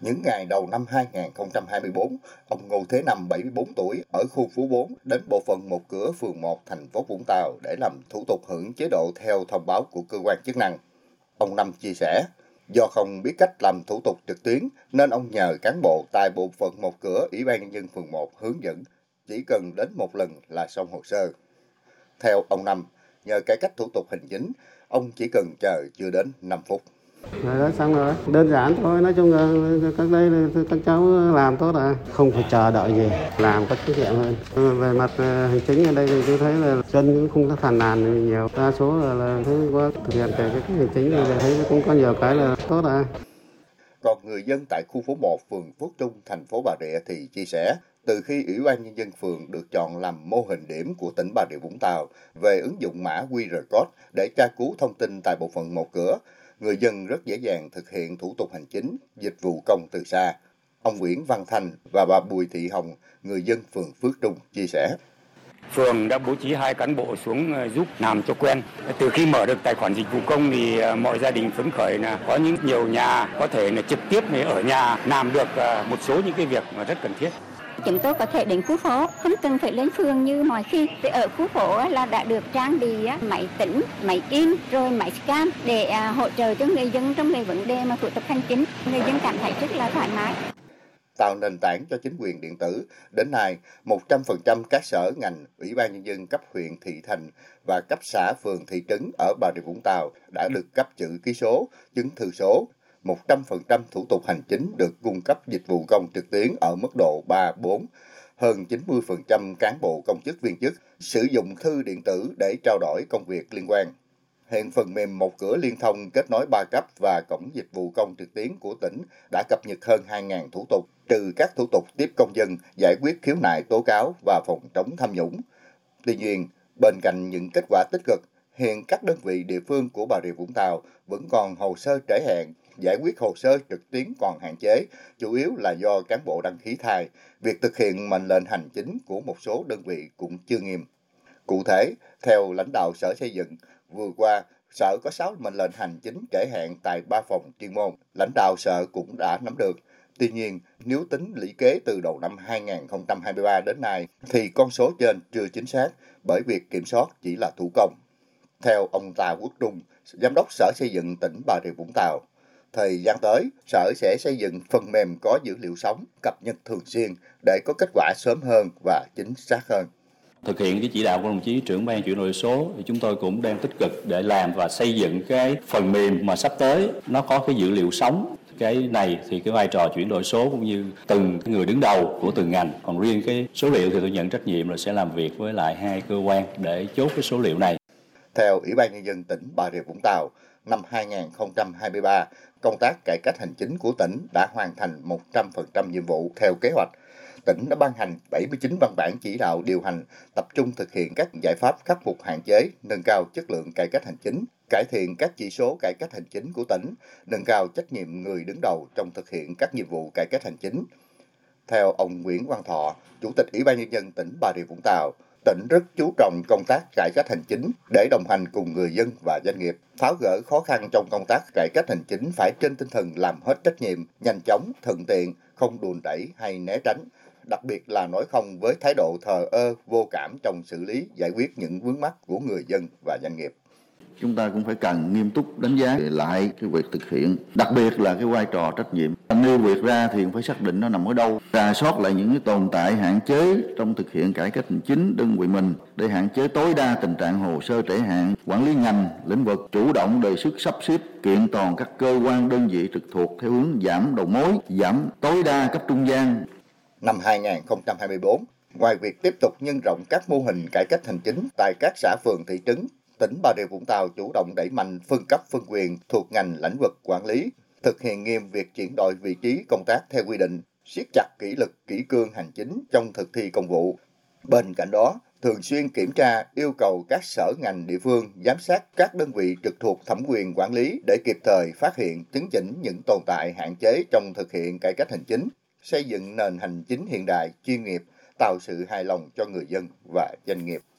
Những ngày đầu năm 2024, ông Ngô Thế Năm 74 tuổi ở khu phố 4 đến bộ phận một cửa phường 1 thành phố Vũng Tàu để làm thủ tục hưởng chế độ theo thông báo của cơ quan chức năng. Ông Năm chia sẻ, do không biết cách làm thủ tục trực tuyến nên ông nhờ cán bộ tại bộ phận một cửa Ủy ban nhân dân phường 1 hướng dẫn, chỉ cần đến một lần là xong hồ sơ. Theo ông Năm, nhờ cải cách thủ tục hành chính, ông chỉ cần chờ chưa đến 5 phút. Rồi đó xong rồi, đơn giản thôi, nói chung là các đây là các cháu làm tốt rồi, không phải chờ đợi gì, làm có trách nhiệm hơn. Ờ, về mặt ờ, hành chính ở đây thì tôi thấy là dân cũng không có phàn nàn nhiều, đa số là, là thấy có thực hiện cái, cái hành chính thì thấy cũng có nhiều cái là tốt rồi. Còn người dân tại khu phố 1 phường Phước Trung, thành phố Bà Rịa thì chia sẻ, từ khi Ủy ban Nhân dân phường được chọn làm mô hình điểm của tỉnh Bà Rịa Vũng Tàu về ứng dụng mã QR code để tra cứu thông tin tại bộ phận một cửa, người dân rất dễ dàng thực hiện thủ tục hành chính, dịch vụ công từ xa. Ông Nguyễn Văn Thành và bà Bùi Thị Hồng, người dân phường Phước Trung, chia sẻ. Phường đã bố trí hai cán bộ xuống ờ, giúp làm cho quen. Từ khi mở được tài khoản dịch vụ công thì ờ, mọi gia đình phấn khởi là có những nhiều nhà có thể là trực tiếp ở nhà làm được ờ, một số những cái việc mà rất cần thiết chúng tôi có thể đến khu phố không cần phải lên phường như mọi khi. Thì ở khu phố là đã được trang bị máy tính máy in rồi máy scan để à, hỗ trợ cho người dân trong cái vấn đề mà thủ tục hành chính. Người dân cảm thấy rất là thoải mái. Tạo nền tảng cho chính quyền điện tử. Đến nay, 100% các sở ngành, Ủy ban Nhân dân cấp huyện, thị thành và cấp xã, phường, thị trấn ở Bà Rịa Vũng Tàu đã được cấp chữ ký số, chứng thư số 100% thủ tục hành chính được cung cấp dịch vụ công trực tuyến ở mức độ 3, 4. Hơn 90% cán bộ công chức viên chức sử dụng thư điện tử để trao đổi công việc liên quan. Hiện phần mềm một cửa liên thông kết nối ba cấp và cổng dịch vụ công trực tuyến của tỉnh đã cập nhật hơn 2.000 thủ tục, trừ các thủ tục tiếp công dân, giải quyết khiếu nại tố cáo và phòng chống tham nhũng. Tuy nhiên, bên cạnh những kết quả tích cực, hiện các đơn vị địa phương của Bà Rịa Vũng Tàu vẫn còn hồ sơ trễ hẹn giải quyết hồ sơ trực tuyến còn hạn chế, chủ yếu là do cán bộ đăng ký thai. Việc thực hiện mệnh lệnh hành chính của một số đơn vị cũng chưa nghiêm. Cụ thể, theo lãnh đạo Sở Xây dựng, vừa qua, Sở có 6 mệnh lệnh hành chính trễ hạn tại 3 phòng chuyên môn. Lãnh đạo Sở cũng đã nắm được. Tuy nhiên, nếu tính lũy kế từ đầu năm 2023 đến nay, thì con số trên chưa chính xác bởi việc kiểm soát chỉ là thủ công. Theo ông Tà Quốc Trung, Giám đốc Sở Xây dựng tỉnh Bà Rịa Vũng Tàu, Thời gian tới, Sở sẽ xây dựng phần mềm có dữ liệu sống, cập nhật thường xuyên để có kết quả sớm hơn và chính xác hơn. Thực hiện cái chỉ đạo của đồng chí trưởng ban chuyển đổi số thì chúng tôi cũng đang tích cực để làm và xây dựng cái phần mềm mà sắp tới nó có cái dữ liệu sống. Cái này thì cái vai trò chuyển đổi số cũng như từng người đứng đầu của từng ngành. Còn riêng cái số liệu thì tôi nhận trách nhiệm là sẽ làm việc với lại hai cơ quan để chốt cái số liệu này theo Ủy ban Nhân dân tỉnh Bà Rịa Vũng Tàu năm 2023 công tác cải cách hành chính của tỉnh đã hoàn thành 100% nhiệm vụ theo kế hoạch. Tỉnh đã ban hành 79 văn bản chỉ đạo điều hành, tập trung thực hiện các giải pháp khắc phục hạn chế, nâng cao chất lượng cải cách hành chính, cải thiện các chỉ số cải cách hành chính của tỉnh, nâng cao trách nhiệm người đứng đầu trong thực hiện các nhiệm vụ cải cách hành chính. Theo ông Nguyễn Văn Thọ, Chủ tịch Ủy ban Nhân dân tỉnh Bà Rịa Vũng Tàu, tỉnh rất chú trọng công tác cải cách hành chính để đồng hành cùng người dân và doanh nghiệp. Tháo gỡ khó khăn trong công tác cải cách hành chính phải trên tinh thần làm hết trách nhiệm, nhanh chóng, thuận tiện, không đùn đẩy hay né tránh. Đặc biệt là nói không với thái độ thờ ơ, vô cảm trong xử lý, giải quyết những vướng mắc của người dân và doanh nghiệp chúng ta cũng phải cần nghiêm túc đánh giá lại cái việc thực hiện, đặc biệt là cái vai trò trách nhiệm. Nêu việc ra thì phải xác định nó nằm ở đâu. Rà soát lại những cái tồn tại hạn chế trong thực hiện cải cách hành chính đơn vị mình để hạn chế tối đa tình trạng hồ sơ trễ hạn, quản lý ngành, lĩnh vực, chủ động đề xuất sắp xếp, kiện toàn các cơ quan đơn vị trực thuộc theo hướng giảm đầu mối, giảm tối đa cấp trung gian. Năm 2024 Ngoài việc tiếp tục nhân rộng các mô hình cải cách hành chính tại các xã phường thị trấn tỉnh Bà Rịa Vũng Tàu chủ động đẩy mạnh phân cấp phân quyền thuộc ngành lĩnh vực quản lý, thực hiện nghiêm việc chuyển đổi vị trí công tác theo quy định, siết chặt kỷ lực kỷ cương hành chính trong thực thi công vụ. Bên cạnh đó, thường xuyên kiểm tra yêu cầu các sở ngành địa phương giám sát các đơn vị trực thuộc thẩm quyền quản lý để kịp thời phát hiện chứng chỉnh những tồn tại hạn chế trong thực hiện cải cách hành chính, xây dựng nền hành chính hiện đại chuyên nghiệp, tạo sự hài lòng cho người dân và doanh nghiệp.